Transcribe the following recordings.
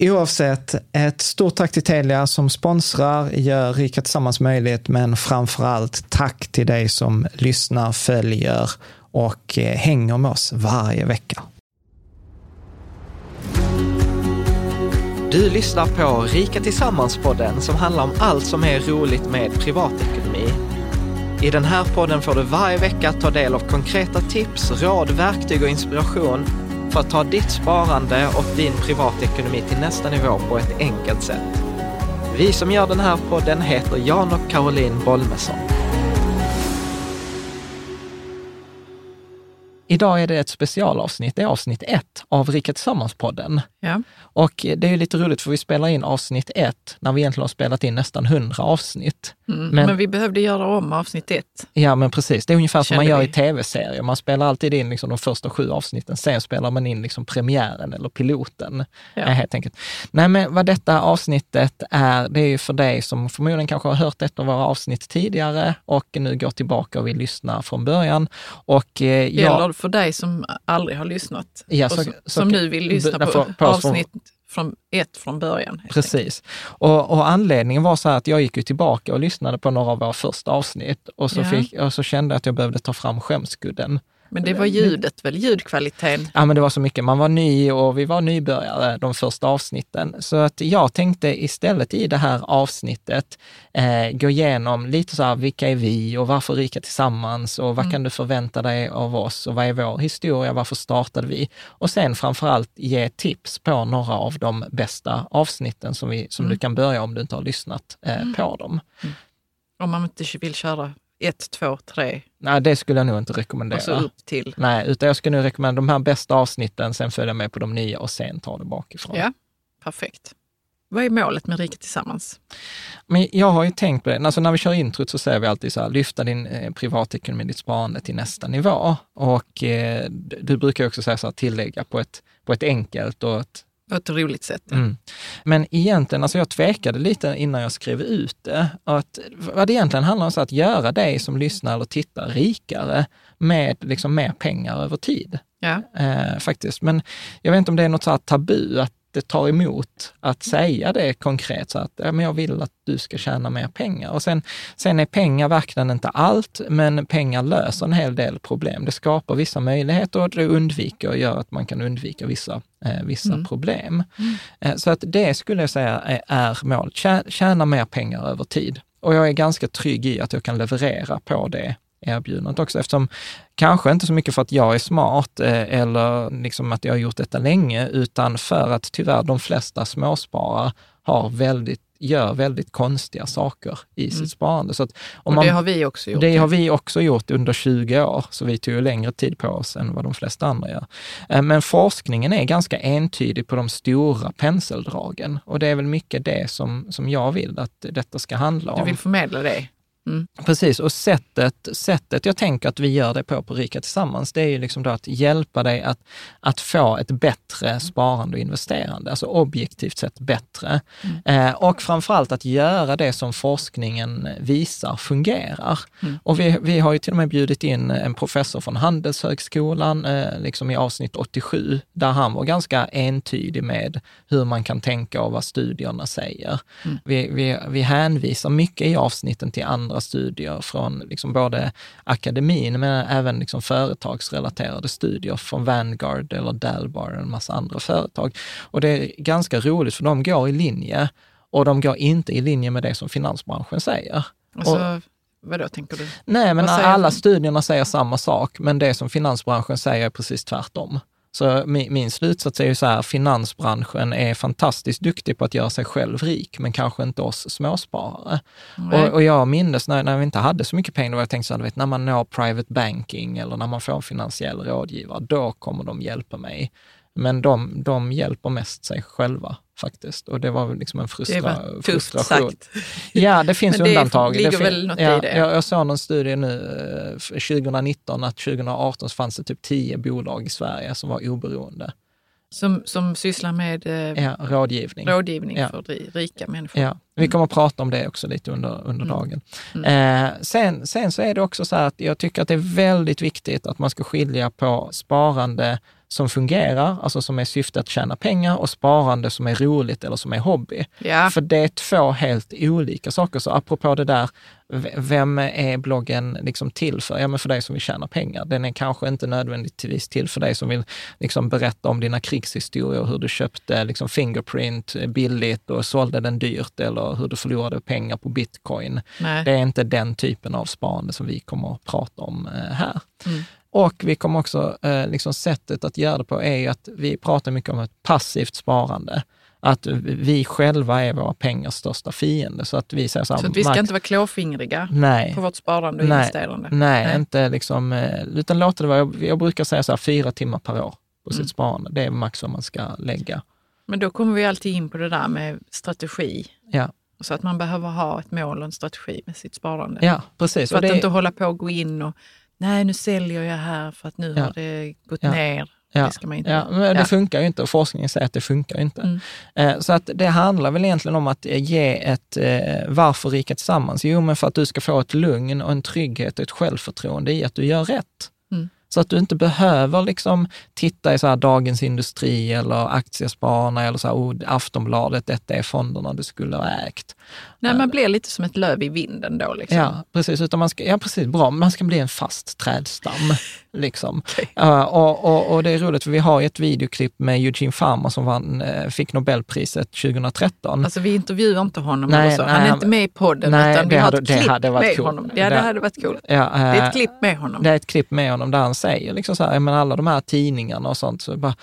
Oavsett, ett stort tack till Telia som sponsrar, gör Rika Tillsammans möjligt, men framför allt tack till dig som lyssnar, följer och eh, hänger med oss varje vecka. Du lyssnar på Rika Tillsammans-podden som handlar om allt som är roligt med privatekonomi. I den här podden får du varje vecka ta del av konkreta tips, råd, verktyg och inspiration för att ta ditt sparande och din privatekonomi till nästa nivå på ett enkelt sätt. Vi som gör den här podden heter Jan och Caroline Bolmesson. Idag är det ett specialavsnitt, det är avsnitt ett av Rika Tillsammans-podden. Ja. Och det är ju lite roligt för vi spelar in avsnitt ett när vi egentligen har spelat in nästan hundra avsnitt. Mm, men, men, vi behövde göra om avsnitt ett. Ja, men precis. Det är ungefär som man gör vi. i tv-serier. Man spelar alltid in liksom de första sju avsnitten, sen spelar man in liksom premiären eller piloten. Ja. Helt enkelt. Nej, men vad detta avsnittet är, det är ju för dig som förmodligen kanske har hört ett av våra avsnitt tidigare och nu går tillbaka och vill lyssna från början. Och, eh, jag, för dig som aldrig har lyssnat Ja, och så- som, så- som nu vill lyssna på, på- avsnitt från ett från början. Precis. Och, och anledningen var så här att jag gick ju tillbaka och lyssnade på några av våra första avsnitt och så, Ja. fick, och så kände jag att jag behövde ta fram skämskudden. Men det var ljudet väl, ljudkvaliteten. Ja, men det var så mycket. Man var ny och vi var nybörjare de första avsnitten. Så att jag tänkte istället i det här avsnittet eh, gå igenom lite så här, vilka är vi och varför Rika Tillsammans och vad Mm. kan du förvänta dig av oss och vad är vår historia, varför startade vi? Och sen framförallt ge tips på några av de bästa avsnitten som, vi, som Mm. du kan börja om du inte har lyssnat eh, på dem. Om man inte vill köra ett, två, tre Nej, det skulle jag nog inte rekommendera. och så upp till. Nej, utan jag skulle nog rekommendera de här bästa avsnitten, sen följa med på de nya och sen ta det bakifrån. Ja, perfekt. Vad är målet med Rika Tillsammans? Men jag har ju tänkt på det, alltså när vi kör introt så säger vi alltid så här, lyfta din eh, privatekonomi, ditt sparande till nästa nivå. Och eh, du brukar också säga så här, tillägga på ett, på ett enkelt och ett På ett roligt sätt. Mm. Men egentligen, alltså jag tvekade lite innan jag skrev ut det. Att vad det egentligen handlar om är att göra dig som lyssnar eller tittar rikare med liksom mer pengar över tid. Ja. eh, faktiskt. Men jag vet inte om det är något så här tabu att det tar emot att säga det konkret, så att ja, men jag vill att du ska tjäna mer pengar. Och sen, sen är pengar verkligen inte allt, men pengar löser en hel del problem. Det skapar vissa möjligheter och det undviker och gör att man kan undvika vissa, eh, vissa Mm. problem. Eh, så att det skulle jag säga är, är målet. Tjä- Tjäna mer pengar över tid. Och jag är ganska trygg i att jag kan leverera på det erbjudandet också, eftersom kanske inte så mycket för att jag är smart eh, eller liksom att jag har gjort detta länge, utan för att tyvärr de flesta småsparare har väldigt, gör väldigt konstiga saker i sitt sparande. Så att om Och man, det har vi också gjort. det har vi också gjort under 20 år, så vi tog ju längre tid på oss än vad de flesta andra gör. Eh, Men forskningen är ganska entydig på de stora penseldragen och det är väl mycket det som, som jag vill att detta ska handla om. Du vill förmedla det. Precis, och sättet, sättet jag tänker att vi gör det på på Rika Tillsammans, det är ju liksom att hjälpa dig att, att få ett bättre sparande och investerande, alltså objektivt sett bättre. Eh, och framförallt att göra det som forskningen visar fungerar. Och vi, vi har ju till och med bjudit in en professor från Handelshögskolan, eh, liksom i avsnitt 87, där han var ganska entydig med hur man kan tänka och vad studierna säger. Vi, vi, vi hänvisar mycket i avsnitten till andra studier från liksom både akademin, men även liksom företagsrelaterade studier från Vanguard eller Dalbar och en massa andra företag. Och det är ganska roligt, för de går i linje och de går inte i linje med det som finansbranschen säger. Alltså, vadå tänker du? Nej, men alla studierna säger samma sak, men det som finansbranschen säger är precis tvärtom. Så min, min slutsats är ju så här, finansbranschen är fantastiskt duktig på att göra sig själv rik, men kanske inte oss småsparare. Nej. Och, och jag minns när, när vi inte hade så mycket pengar, då var jag tänkt så här, vet, när man når private banking eller när man får en finansiell rådgivare, då kommer de hjälpa mig. Men de, de hjälper mest sig själva faktiskt. Och det var liksom en Det frustra, var tufft frustration. sagt. Ja, det finns Men det undantag. ligger fin- väl något i ja, det. Jag, jag såg någon studie nu eh, för 2019 att 2018 så fanns det typ tio bolag i Sverige som var oberoende. Som, som sysslar med eh, Ja, rådgivning. rådgivning Ja. för ri- rika människor. Ja, vi kommer att prata om det också lite under, under dagen. Eh, sen, sen så är det också så här att jag tycker att det är väldigt viktigt att man ska skilja på sparande som fungerar, alltså som är syfte att tjäna pengar och sparande som är roligt eller som är hobby. Ja. För det är två helt olika saker. Så apropå det där, vem är bloggen liksom till för? Ja, men för dig som vill tjäna pengar. Den är kanske inte nödvändigtvis till för dig som vill liksom berätta om dina krigshistorier, hur du köpte liksom Fingerprint billigt och sålde den dyrt eller hur du förlorade pengar på bitcoin. Nej. Det är inte den typen av sparande som vi kommer att prata om eh, här. Mm. Och vi kommer också, eh, liksom sättet att göra det på är att vi pratar mycket om ett passivt sparande. Att vi själva är våra pengars största fiende. Så att vi säger så här, Så att vi ska Mark- inte vara klåfingriga Nej. på vårt sparande och Nej. investerande. Nej, Nej. inte liksom, eh, utan låta det vara, jag, brukar säga så här, fyra timmar per år på Mm. sitt sparande. Det är max vad man ska lägga. Men då kommer vi alltid in på det där med strategi. Ja, Så att man behöver ha ett mål och en strategi med sitt sparande. ja precis. Så Och att det- inte hålla på och gå in och nej nu säljer jag här för att nu Ja. har det gått Ja. ner. Ja, Det inte ja, men det funkar ju inte och forskningen säger att det funkar inte. Mm. Eh, Så att det handlar väl egentligen om att eh, ge ett eh, varför rika tillsammans? Jo, men för att du ska få ett lugn och en trygghet och ett självförtroende i att du gör rätt. Mm. Så att du inte behöver liksom titta i så Dagens Industri eller Aktiespararna eller så här, oh, Aftonbladet, detta är fonderna du skulle ha ägt. Nej, man blir lite som ett löv i vinden då. Liksom. Ja, precis. Utan man ska, ja, precis. Bra. Man ska bli en fast trädstam. liksom. Ja, och, och, och det är roligt, för vi har ett videoklipp med Eugene Farmer som vann, eh, fick Nobelpriset 2013. Alltså vi intervjuar inte honom Nej, nej, Han är inte med i podden Nej, utan vi har hade- ett klipp hade med coolt. honom. Ja, det, Det- hade varit coolt. Ja, Det är eh, ett klipp med honom. Det är ett klipp med honom där han säger liksom så här, men alla de här tidningarna och sånt, så bara,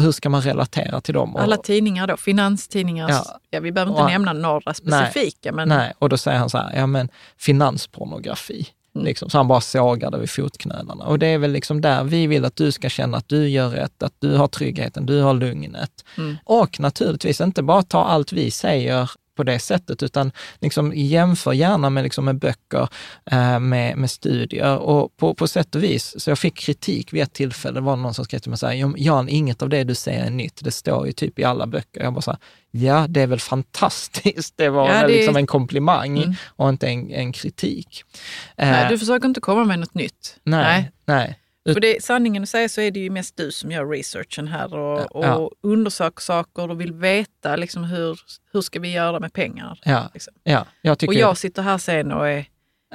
hur ska man relatera till dem? Och, Alla tidningar då, finanstidningar, Ja. ja. vi behöver inte Och- nämna några specifika, men Nej, och då säger han så här, ja men finanspornografi. Mm. Liksom, så han bara sågar det vid fotknölarna. Och det är väl liksom där vi vill att du ska känna att du gör rätt, att du har tryggheten, du har lugnet. Mm. Och naturligtvis inte bara ta allt vi säger på det sättet, utan liksom jämför gärna med, liksom med böcker, eh, med, med studier. Och på, på sätt och vis, så jag fick kritik vid ett tillfälle, det var någon som skrev till mig så här, Jan, inget av det du säger är nytt, det står ju typ i alla böcker. Jag bara så här, ja, det är väl fantastiskt. Det var Ja, det- liksom en komplimang Mm. och inte en, en kritik. Eh, nej, du försöker inte komma med något nytt. nej, nej. För det, sanningen att säga så är det ju mest du som gör researchen här och, och Ja. undersöker saker och vill veta liksom hur, hur ska vi göra med pengar. Ja, Liksom. ja jag tycker Och jag sitter här sen och är...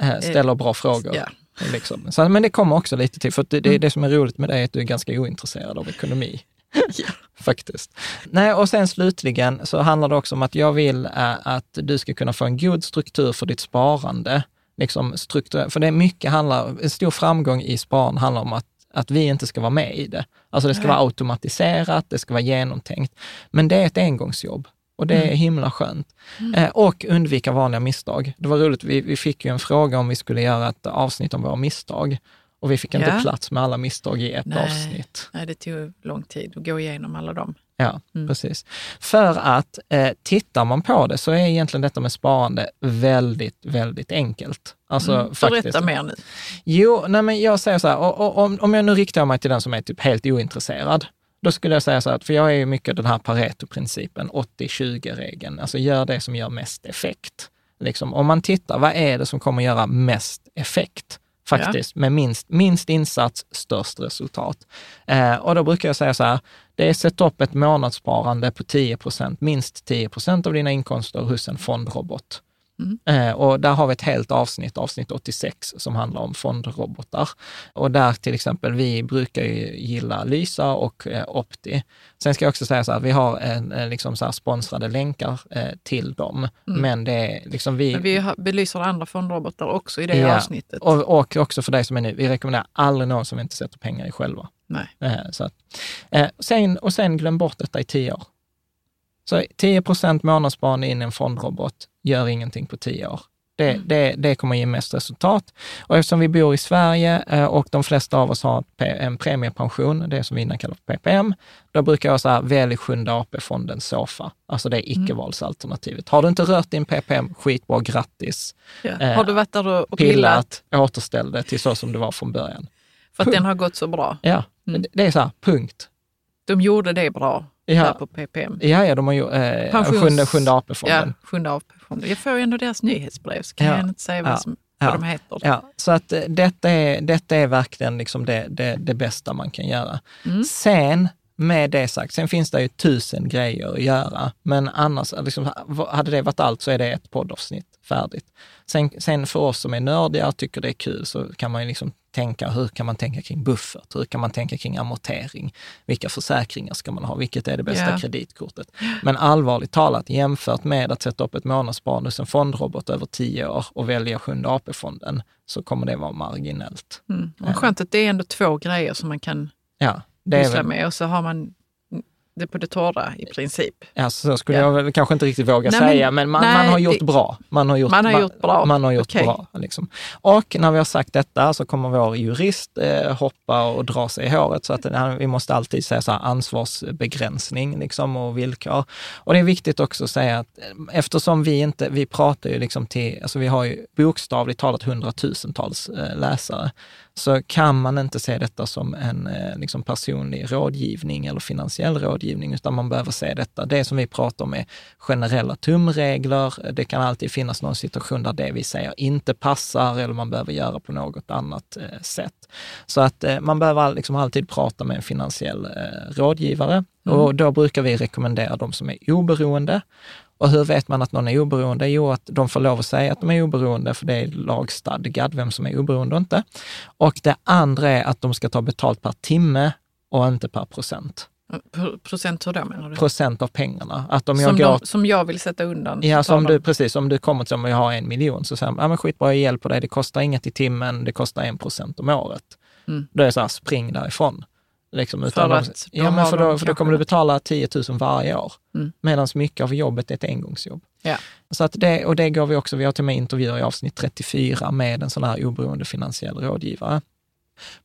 eh, ställer bra frågor. Ja. Liksom. Så, men det kommer också lite till, för det, det, Mm. det som är roligt med det är att du är ganska ointresserad av ekonomi. Faktiskt. Nej, och sen slutligen så handlar det också om att jag vill eh, att du ska kunna få en god struktur för ditt sparande. Liksom struktur, för det är mycket handlar, en stor framgång i sparande handlar om att, att vi inte ska vara med i det. Alltså det ska Nej. vara automatiserat, det ska vara genomtänkt. Men det är ett engångsjobb. Och det är himla skönt. Eh, och undvika vanliga misstag. Det var roligt, vi, vi fick ju en fråga om vi skulle göra ett avsnitt om våra misstag. Och vi fick inte Ja. plats med alla misstag i ett Nej. avsnitt. Nej, det tog lång tid att gå igenom alla dem. Ja, precis. För att eh, tittar man på det så är egentligen detta med sparande väldigt, väldigt enkelt. Alltså, Mm. faktiskt. Berätta mer nu. Jo, nej men jag säger så här, och, och, om, om jag nu riktar mig till den som är typ helt ointresserad, då skulle jag säga så här, för jag är ju mycket den här Pareto-principen, 80-20-regeln, alltså gör det som gör mest effekt. Liksom, om man tittar, vad är det som kommer göra mest effekt? Faktiskt, med minst, minst insats, störst resultat. Eh, och då brukar jag säga så här, det är sätt upp ett månadssparande på 10% minst 10% av dina inkomster hos en fondrobot. Eh, och där har vi ett helt avsnitt, avsnitt 86, som handlar om fondrobotar. Och där till exempel, vi brukar ju gilla Lysa och eh, Opti. Sen ska jag också säga så här, vi har en, eh, liksom så sponsrade länkar eh, till dem. Men det är liksom vi... Men vi belyser andra fondrobotar också i det Ja, avsnittet. Och, och också för dig som är ny, vi rekommenderar aldrig någon som inte sätter pengar i själva. Nej. Eh, Så att, eh, sen, och sen glöm bort detta i tio år. Så 10 månadssparande in i en fondrobot gör ingenting på tio år. Det, Mm. det, det kommer ge mest resultat. Och eftersom vi bor i Sverige eh, och de flesta av oss har en premiepension, det som vi innan kallade för PPM, då brukar jag säga välj sjunde AP-fondens SOFA. Alltså det är Mm. icke-valsalternativet. Har du inte rört din PPM, skitbra, grattis. Ja. eh, har du varit där och pillat? Pillat, återställ det till så som det var från början. För att den har gått så bra. Ja, Mm. det- det är så här, punkt. De gjorde det bra Ja. där på PPM. Ja, ja, de har ju eh, Pensions- sjunde, sjunde AP-fonden. Ja, sjunde AP-fonden. Jag får ju ändå deras nyhetsbrev, så kan Ja. jag inte säga vad, som, vad de heter. Ja, så att eh, detta är, detta är verkligen liksom det, det, det bästa man kan göra. Mm. Sen, med det sagt, sen finns det ju tusen grejer att göra, men annars, liksom, hade det varit allt så är det ett poddavsnitt färdigt. Sen, sen för oss som är nördiga och tycker det är kul så kan man ju liksom tänka, hur kan man tänka kring buffert? Hur kan man tänka kring amortering? Vilka försäkringar ska man ha? Vilket är det bästa Ja. kreditkortet? Men allvarligt talat, jämfört med att sätta upp ett månadssparande hos en fondrobot över tio år och välja sjunde AP-fonden, så kommer det vara marginellt. Mm. Skönt att det är ändå två grejer som man kan Ja, pyssla med och så har man det på det torra i princip. ja, så skulle Ja. jag kanske inte riktigt våga Nej, säga, men man, nej, man har gjort det- bra. Man har gjort, Man har gjort bra. Man har gjort Okej. bra. Liksom. Och när vi har sagt detta så kommer vår jurist eh, hoppa och dra sig i håret, så att vi måste alltid säga så här, ansvarsbegränsning liksom, och villkor. Och det är viktigt också att säga att eh, eftersom vi inte, vi pratar ju liksom till, alltså vi har ju bokstavligt talat hundratusentals eh, läsare, så kan man inte se detta som en eh, liksom personlig rådgivning eller finansiell rådgivning, utan man behöver se detta. Det som vi pratar om är generella tumregler. Det kan alltid finnas någon situation där det vi säger inte passar eller man behöver göra på något annat eh, sätt. Så att eh, man behöver liksom alltid prata med en finansiell rådgivare och då brukar vi rekommendera de som är oberoende. Och hur vet man att någon är oberoende? Jo, att de får lov att säga att de är oberoende, för det är lagstadgat vem som är oberoende och inte. Och det andra är att de ska ta betalt per timme och inte per procent. Pro- Procent hur då menar du? Procent av pengarna. Att om jag som, går de, som jag vill sätta undan. Ja, som du, precis. Om du kommer till mig och har en miljon så säger man, ja men skitbra, jag hjälper dig, det kostar inget i timmen, det kostar en procent om året. Mm. Då är det så här, spring därifrån. Liksom, För utan de- att ja, men för, då, för då kommer du betala 10 000 varje år. Mm. Medan mycket av jobbet är ett engångsjobb. Ja. Så att det, och det går vi också, vi har till och med intervjuer i avsnitt 34 med en sån här oberoende finansiell rådgivare.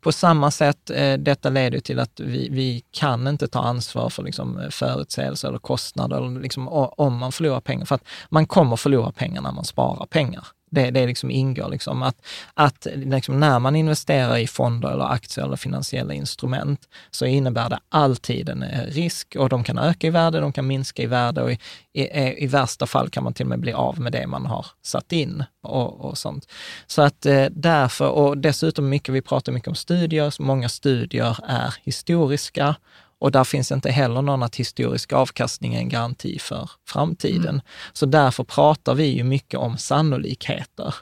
På samma sätt, eh, detta leder till att vi, vi kan inte ta ansvar för liksom, eh, förutsägelser eller kostnader, liksom, om man förlorar pengar. För att man kommer förlora pengar när man sparar pengar. Det, det liksom ingår liksom att, att liksom när man investerar i fonder eller aktier eller finansiella instrument så innebär det alltid en eh, risk och de kan öka i värde, de kan minska i värde och i, i, eh, i värsta fall kan man till och med bli av med det man har satt in och, och sånt. Så att eh, därför, och dessutom mycket, vi pratar mycket om studier, så många studier är historiska och där finns inte heller någon att historisk avkastning är en garanti för framtiden. Mm. Så därför pratar vi ju mycket om sannolikheter.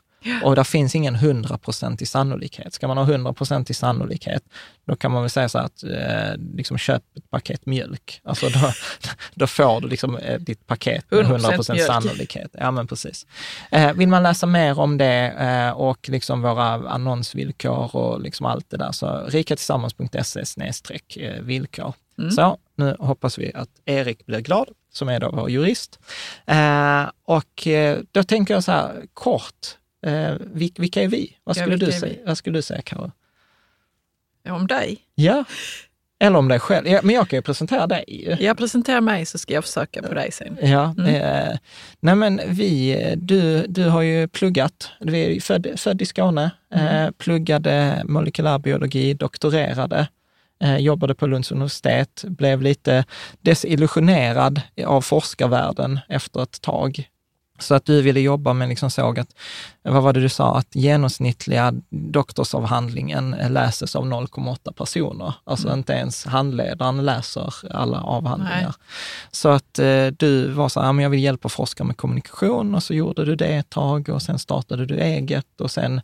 Och där finns ingen hundraprocentig sannolikhet. Ska man ha hundraprocentig sannolikhet, då kan man väl säga så att eh, liksom köp ett paket mjölk. Alltså då, då får du liksom eh, ditt paket med 100 procent sannolikhet. Ja, men precis. Eh, vill man läsa mer om det eh, och liksom våra annonsvillkor och liksom allt det där, så rikatillsammans.se eh, villkor. Mm. Så nu hoppas vi att Erik blir glad, som är då vår jurist. Eh, och då tänker jag så här kort, Eh, vilka är vi? Vad skulle, ja, du, säga? Vad skulle du säga, Karo? Om dig? Ja, eller om dig själv. Ja, men jag kan ju presentera dig. Jag presenterar mig så ska jag försöka på dig sen. Ja, mm. eh, nej men vi, du, du har ju pluggat, du är född, född i Skåne, mm. eh, pluggade molekylärbiologi, doktorerade, eh, jobbade på Lunds universitet, blev lite desillusionerad av forskarvärlden efter ett tag. Så att du ville jobba med, liksom såg att, vad var det du sa, att genomsnittliga doktorsavhandlingen läses av 0,8 personer. Alltså mm. inte ens handledaren läser alla avhandlingar. Nej. Så att eh, du var så här, jag vill hjälpa forskare med kommunikation och så gjorde du det ett tag och sen startade du eget och sen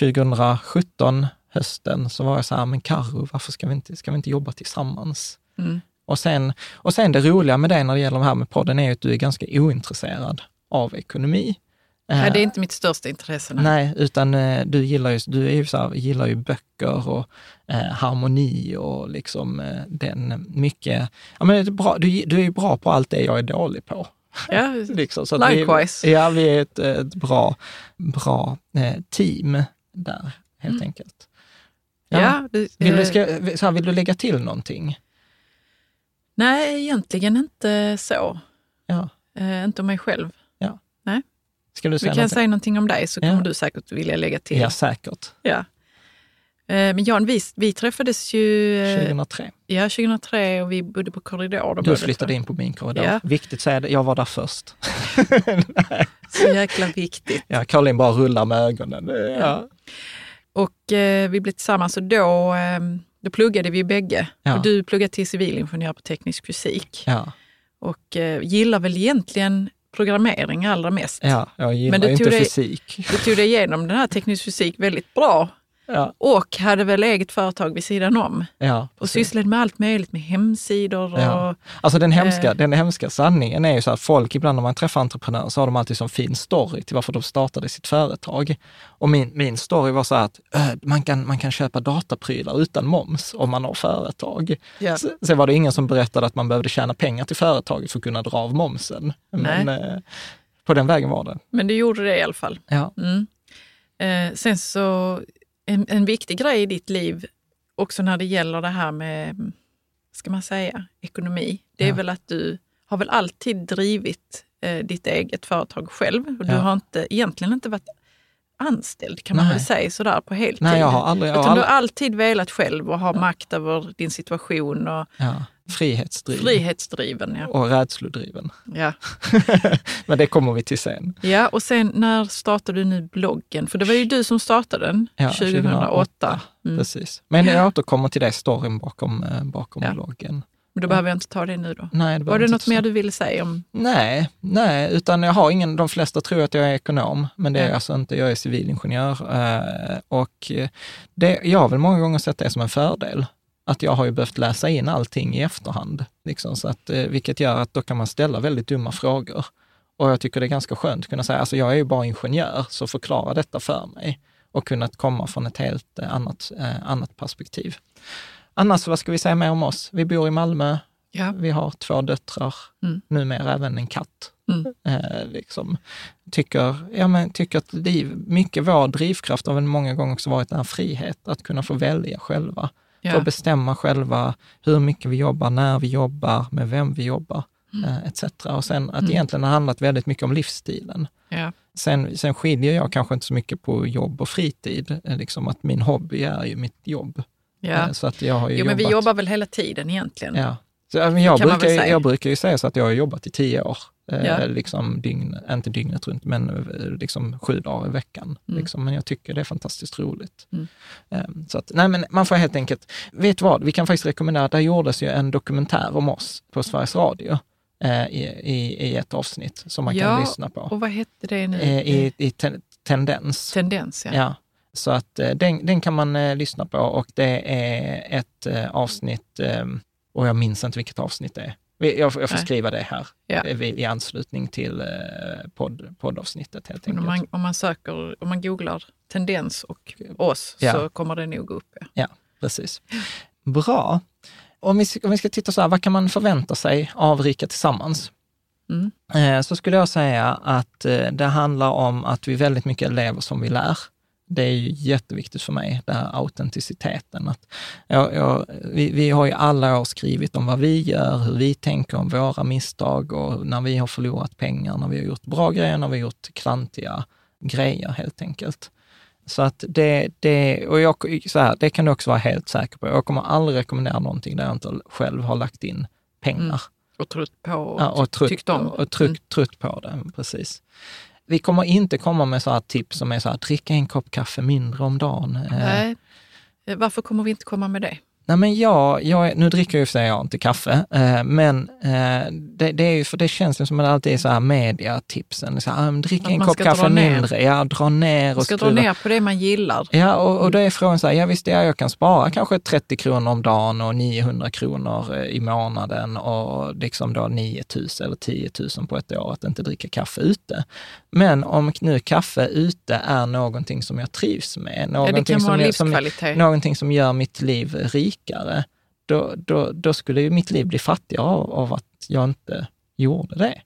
2017, hösten, så var jag så här, men Karo, varför ska vi inte, ska vi inte jobba tillsammans? Mm. Och sen, och sen det roliga med det när det gäller det här med podden är att du är ganska ointresserad av ekonomi. Nej, det är inte mitt största intresse. Nej, nej utan eh, du gillar ju, du är ju så här, gillar ju böcker och eh, harmoni och liksom eh, den mycket... Ja, men det är bra, du, du är ju bra på allt det jag är dålig på. Ja, liksom, så likewise. Vi, ja, vi är ett, ett bra, bra eh, team där, helt mm. enkelt. Ja, ja det, vill, du, ska, så här, vill du lägga till någonting? Nej, egentligen inte så. Ja. Eh, inte om mig själv. Ska du säga Vi kan någonting? säga någonting om dig så kommer ja. du säkert vilja lägga till. Ja, säkert. Ja. Eh, men Jan, vi, vi träffades ju... 2003. Eh, ja, 2003 och vi bodde på korridor. Du flyttade in på min korridor. Ja. Viktigt säga det, jag var där först. Så jäkla viktigt. Ja, Caroline bara rullar med ögonen. Ja. Och eh, vi blev tillsammans och då, eh, då pluggade vi bägge. Ja. Och du pluggade till civilingenjör på teknisk fysik. Ja. Och eh, gillar väl egentligen programmering allra mest. Ja, jag gillar Men du inte dig, fysik. Du tog dig igenom den här teknisk fysik väldigt bra. Ja. Och hade väl eget företag vid sidan om. Ja, och sysslade med allt möjligt, med hemsidor och... Ja. Alltså den hemska, eh, den hemska sanningen är ju så att folk, ibland när man träffar entreprenörer, så har de alltid som fin story till varför de startade sitt företag. Och min, min story var så att äh, man, kan, man kan köpa dataprylar utan moms om man har företag. Ja. Sen var det ingen som berättade att man behövde tjäna pengar till företaget för att kunna dra av momsen. Men eh, på den vägen var det. Men du gjorde det i alla fall. Ja. Mm. Sen så en, en viktig grej i ditt liv, också när det gäller det här med, ska man säga, ekonomi, det är ja. väl att du har väl alltid drivit eh, ditt eget företag själv. Och ja. Du har inte, egentligen inte varit anställd kan man Nej. väl säga sådär på heltid. Nej, jag har aldrig, jag har Utan aldrig... du har alltid velat själv och ha ja. makt över din situation. Och, ja. Frihetsdriven. Frihetsdriven, ja. Och rädslodriven. Ja. Men det kommer vi till sen. Ja, och sen när startade du nu bloggen? För det var ju du som startade den ja, 2008. 2008. Mm. Precis. Men jag återkommer till det, storyn bakom, eh, bakom ja. bloggen. Men då behöver jag inte ta det nu då? Nej, det Var det något mer du ville säga om? Nej, nej, utan jag har ingen, de flesta tror att jag är ekonom, men det är ja. alltså inte, jag är civilingenjör. Eh, och det, jag har väl många gånger sett det som en fördel att jag har ju behövt läsa in allting i efterhand. Liksom, så att, eh, vilket gör att då kan man ställa väldigt dumma frågor. Och jag tycker det är ganska skönt att kunna säga, alltså jag är ju bara ingenjör, så förklara detta för mig. Och kunnat komma från ett helt eh, annat, eh, annat perspektiv. Annars, vad ska vi säga mer om oss? Vi bor i Malmö, ja. vi har två döttrar, mm. numera även en katt. Mm. Eh, liksom, tycker, ja, men, tycker att liv, mycket vår drivkraft har väl många gånger också varit den här frihet, att kunna få välja själva. Ja. Att bestämma själva hur mycket vi jobbar, när vi jobbar, med vem vi jobbar, mm. eh, etc. Och sen att mm. egentligen har handlat väldigt mycket om livsstilen. Ja. Sen, sen skiljer jag kanske inte så mycket på jobb och fritid, eh, liksom att min hobby är ju mitt jobb. Ja. Eh, Så att jag har ju Jo, men vi jobbat- jobbar väl hela tiden egentligen. Ja. Så, ja, men jag, brukar, jag brukar ju säga så att jag har jobbat i tio år. Eh, Ja. liksom dygn, inte dygnet runt, men eh, liksom sju dagar i veckan. Mm. Liksom. Men jag tycker det är fantastiskt roligt. Mm. Eh, så att, nej, men man får helt enkelt, vet du vad, vi kan faktiskt rekommendera, där gjordes ju en dokumentär om oss på Sveriges Radio eh, i, i, i ett avsnitt som man Ja, kan lyssna på. Och vad hette det nu? I, i ten, Tendens. Tendens, ja. Ja. Så att den, den kan man lyssna på och det är ett avsnitt, eh, och jag minns inte vilket avsnitt det är. Jag, får- jag får skriva det här Ja. eh, i anslutning till eh, podd, poddavsnittet helt enkelt. om, man, om man söker, om man googlar tendens och oss Ja. så kommer det nog upp. Ja. Ja, precis. Bra. Om vi, om vi ska titta så här, vad kan man förvänta sig av Rika Tillsammans? Mm. Eh, så skulle jag säga att det handlar om att vi väldigt mycket lever som vi lär. Det är ju jätteviktigt för mig, den här autenticiteten. Att jag, jag, vi, vi har ju alla år skrivit om vad vi gör, hur vi tänker om våra misstag och när vi har förlorat pengar, när vi har gjort bra grejer, när vi har gjort klantiga grejer helt enkelt. Så att det, det, och jag, så här, det kan du också vara helt säker på. Jag kommer aldrig rekommendera någonting där jag inte själv har lagt in pengar. Mm. Och trött på och, Ja, och trött, tyckt om. och trött, Mm. trött på det, precis. Vi kommer inte komma med så här tips som är så här, dricka en kopp kaffe mindre om dagen. Eh, Nej. Varför kommer vi inte komma med det? Nej, men jag, jag, nu dricker jag ju för sig jag inte kaffe, eh, men eh, det, det är ju för det känns ju som att det alltid är så här mediatipsen. Så här, men drick en kopp kaffe dra ner. mindre, ja dra ner Man och ska dra skruva. ner på det man gillar. Ja, och, och då är frågan så här, ja visst, ja, jag kan spara kanske 30 kronor om dagen och 900 kronor eh, i månaden och liksom då 9 000 eller 10 000 på ett år att inte dricka kaffe ute. Men om nu kaffe ute är någonting som jag trivs med, Ja, någonting, vara som, jag- som, någonting som gör mitt liv rikare, då, då, då skulle ju mitt liv bli fattigare av, av att jag inte gjorde det.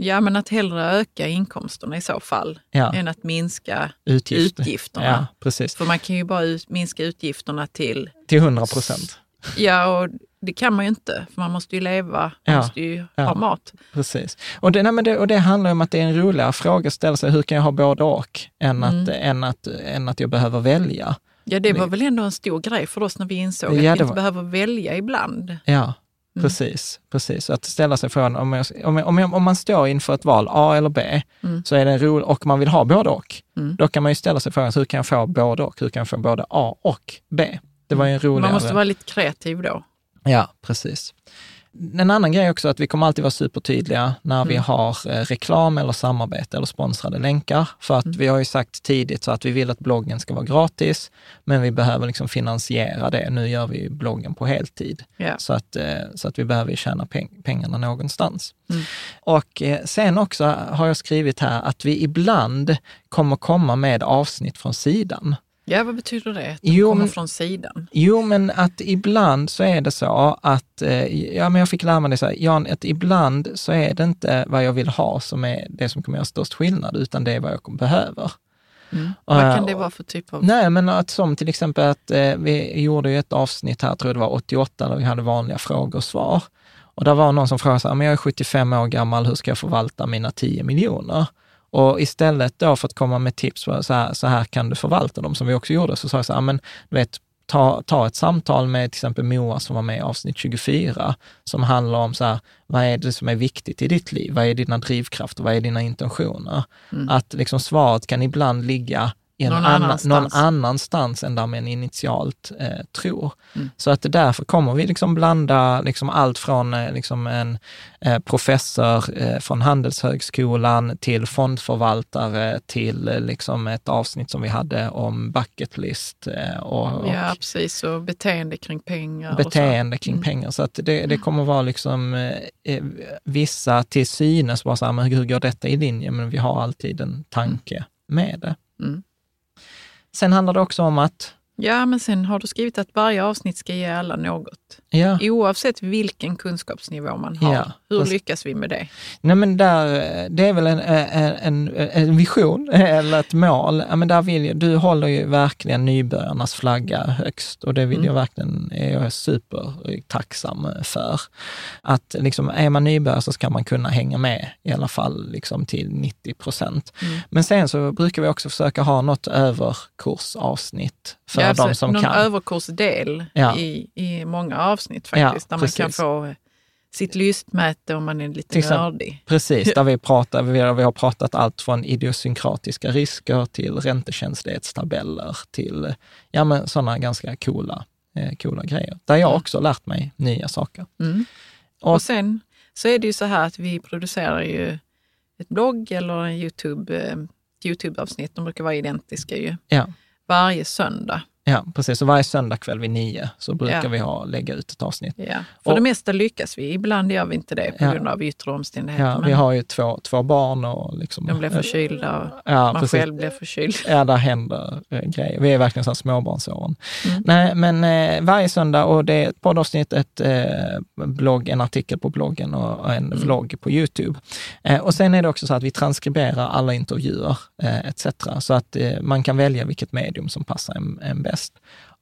Ja, men att hellre öka inkomsterna i så fall Ja, än att minska utgifter. utgifterna. Ja, precis. För man kan ju bara ut, minska utgifterna till, Till 100 procent. ja och det kan man ju inte, för man måste ju leva, man Ja, måste ju ja. ha mat. Precis. Och det, nej, det, och det handlar om att det är en roligare fråga att ställa sig, hur kan jag ha både och, än, Mm. att, än, att, än att jag behöver välja. Ja, det var väl ändå en stor grej för oss när vi insåg Ja, att vi inte var- behöver välja ibland. Ja, Mm. precis. precis. Att ställa sig frågan, om, jag, om, jag, om, jag, om man står inför ett val, A eller B, Mm. så är det roligt, och man vill ha både och, Mm. då kan man ju ställa sig frågan, hur kan jag få både och? Hur kan jag få både A och B? Det var ju en roligare... Man måste vara lite kreativ då. Ja, precis. En annan grej också att vi kommer alltid vara supertydliga när vi Mm. har eh, reklam eller samarbete eller sponsrade länkar. För att Mm. vi har ju sagt tidigt så att vi vill att bloggen ska vara gratis, men vi behöver liksom finansiera det. Nu gör vi bloggen på heltid, Ja. så, att, eh, så att vi behöver tjäna peng- pengarna någonstans. Mm. Och eh, sen också har jag skrivit här att vi ibland kommer komma med avsnitt från sidan. Ja, vad betyder det? Att de Jo, kommer från sidan? Jo, men att ibland så är det så att, eh, ja men jag fick lära mig det så här, Jan, att ibland så är det inte vad jag vill ha som är det som kommer göra störst skillnad, utan det är vad jag behöver. Mm. Vad Eh, kan det vara för typ av... Nej, men att som till exempel att eh, vi gjorde ju ett avsnitt här, tror jag det var 88, där vi hade vanliga frågor och svar. Och där var någon som frågade så här, men jag är 75 år gammal, hur ska jag förvalta mina 10 miljoner? Och istället då för att komma med tips på så här, så här kan du förvalta dem, som vi också gjorde, så sa jag så här, men du vet, ta, ta ett samtal med till exempel Moa som var med i avsnitt 24, som handlar om så här, vad är det som är viktigt i ditt liv? Vad är dina drivkrafter? Vad är dina intentioner? Mm. Att liksom svaret kan ibland ligga Någon annan, annanstans. någon annanstans än där man initialt eh, tror. Mm. Så att därför kommer vi liksom blanda liksom allt från eh, liksom en eh, professor eh, från Handelshögskolan till fondförvaltare till eh, liksom ett avsnitt som vi hade om bucket list eh, och, och Ja, precis. Och beteende kring pengar. och beteende kring Mm. pengar. Så att det, det kommer vara liksom vissa till synes bara så här, men hur går detta i linje? Men vi har alltid en tanke med det. Mm. Sen handlar det också om att Ja, men sen har du skrivit att varje avsnitt ska ge alla något. Ja. Oavsett vilken kunskapsnivå man har. Ja, Hur fast- lyckas vi med det? Nej men där, det är väl en, en, en, vision eller ett mål. Ja, men där vill jag, du håller ju verkligen nybörjarnas flagga högst och det vill jag verkligen, är jag supertacksam för. Att liksom, är man nybörjare så ska man kunna hänga med i alla fall liksom till 90 procent. Men sen så brukar vi också försöka ha något överkursavsnitt för Ja, de alltså, som någon kan. överkursdel Ja. i, i många avsnitt Ja, faktiskt, där man kan precis. få sitt lystmäte om man är lite Till exempel- nördig. Precis, där vi, pratar, vi, har, vi har pratat allt från idiosynkratiska risker till räntekänslighetstabeller till ja, men sådana ganska coola, eh, coola grejer. Där jag också lärt mig nya saker. Mm. Och- Och, sen så är det ju så här att vi producerar ju ett blogg eller en YouTube, eh, YouTube-avsnitt, de brukar vara identiska ju, Ja, varje söndag. Ja precis. Så varje söndagkväll vid nio så brukar Ja. vi ha, lägga ut ett avsnitt. Ja. För Och- det mesta lyckas vi, ibland gör vi inte det på Ja. grund av yttre omständigheter. Ja, vi har ju två, två barn och liksom... de blir förkylda och Ja, man precis. själv blir förkyld. Ja, där händer eh, grejer. Vi är verkligen så småbarnsåren. Mm. Nej, men eh, varje söndag och det är ett poddavsnitt, ett eh, blogg, en artikel på bloggen och och en vlogg på Youtube. Eh, och sen är det också så att vi transkriberar alla intervjuer eh, etc. Så att eh, man kan välja vilket medium som passar en, en bäst.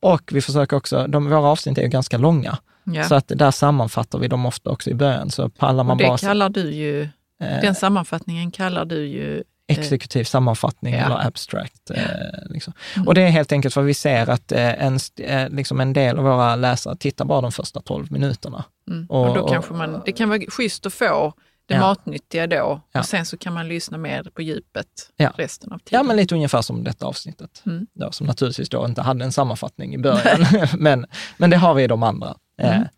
Och vi försöker också, de, våra avsnitt är ju ganska långa, Ja. så att där sammanfattar vi dem ofta också i början. Så pallar man och det bara kallar du ju, eh, den sammanfattningen kallar du ju exekutiv sammanfattning Ja. eller abstract. Eh, liksom. Och det är helt enkelt för att vi ser att eh, en, eh, liksom en del av våra läsare tittar bara de första 12 minuterna. Mm. Och- Och, då och- kanske man, det kan vara schysst att få det Ja. matnyttiga då Ja. och sen så kan man lyssna mer på djupet Ja. resten av tiden. Ja, men lite ungefär som detta avsnittet. Mm. Då, som naturligtvis då inte hade en sammanfattning i början, men, men det har vi i de andra. Eh, Mm.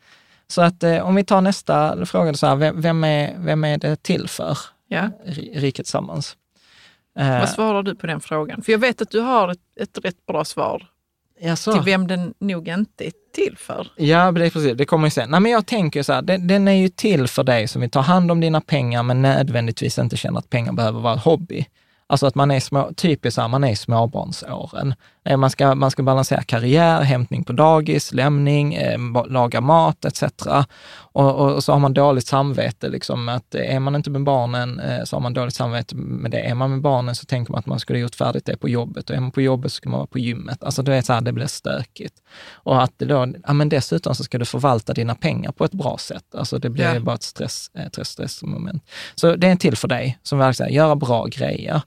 så att eh, om vi tar nästa fråga, så här, vem, vem, är, vem är det till för, ja. Ri- Riket Sammans? Eh, Vad svarar du på den frågan? För jag vet att du har ett, ett rätt bra svar jaså? till vem den nog inte är till för. Ja, det är precis. Det kommer ju sen. Nej, men jag tänker så här, den, den är ju till för dig som vill ta hand om dina pengar, men nödvändigtvis inte känner att pengar behöver vara en hobby. Alltså att man är små, typiskt så här, man är i småbarnsåren. Eh, Man ska, man ska balansera karriär, hämtning på dagis, lämning, eh, laga mat etc. Och, och, så har man dåligt samvete, liksom att eh, är man inte med barnen så har man dåligt samvete med det. Är man med barnen så tänker man att man skulle gjort färdigt det på jobbet och är man på jobbet så ska man vara på gymmet. Alltså du vet så här, det blir stökigt. Och att då, ja men dessutom så ska du förvalta dina pengar på ett bra sätt. Alltså det blir ju bara ett stress, ett stressmoment. Så det är en till för dig som verkligen göra bra grejer.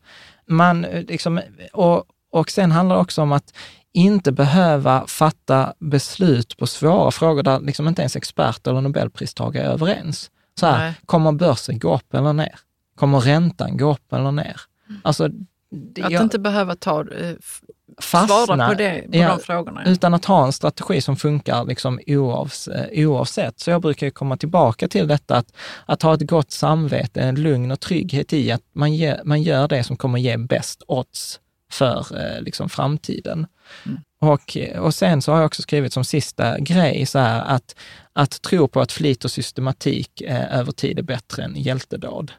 Man, liksom, och, och sen handlar det också om att inte behöva fatta beslut på svåra frågor där liksom inte ens experter eller nobelpristagare är överens. Så här, Nej. kommer börsen gå upp eller ner? Kommer räntan gå upp eller ner? Alltså, det- Att jag- inte behöva ta, eh, fastna- svara på, det, på ja, de frågorna. ja. utan att ha en strategi som funkar liksom oavs, eh, oavsett. Så jag brukar komma tillbaka till detta att, att ha ett gott samvete, en lugn och trygghet i att man, ge, man gör det som kommer ge bäst odds för eh, liksom framtiden. Och, och sen så har jag också skrivit som sista grej så här att, att tro på att flit och systematik eh, över tid är bättre än hjältedåd.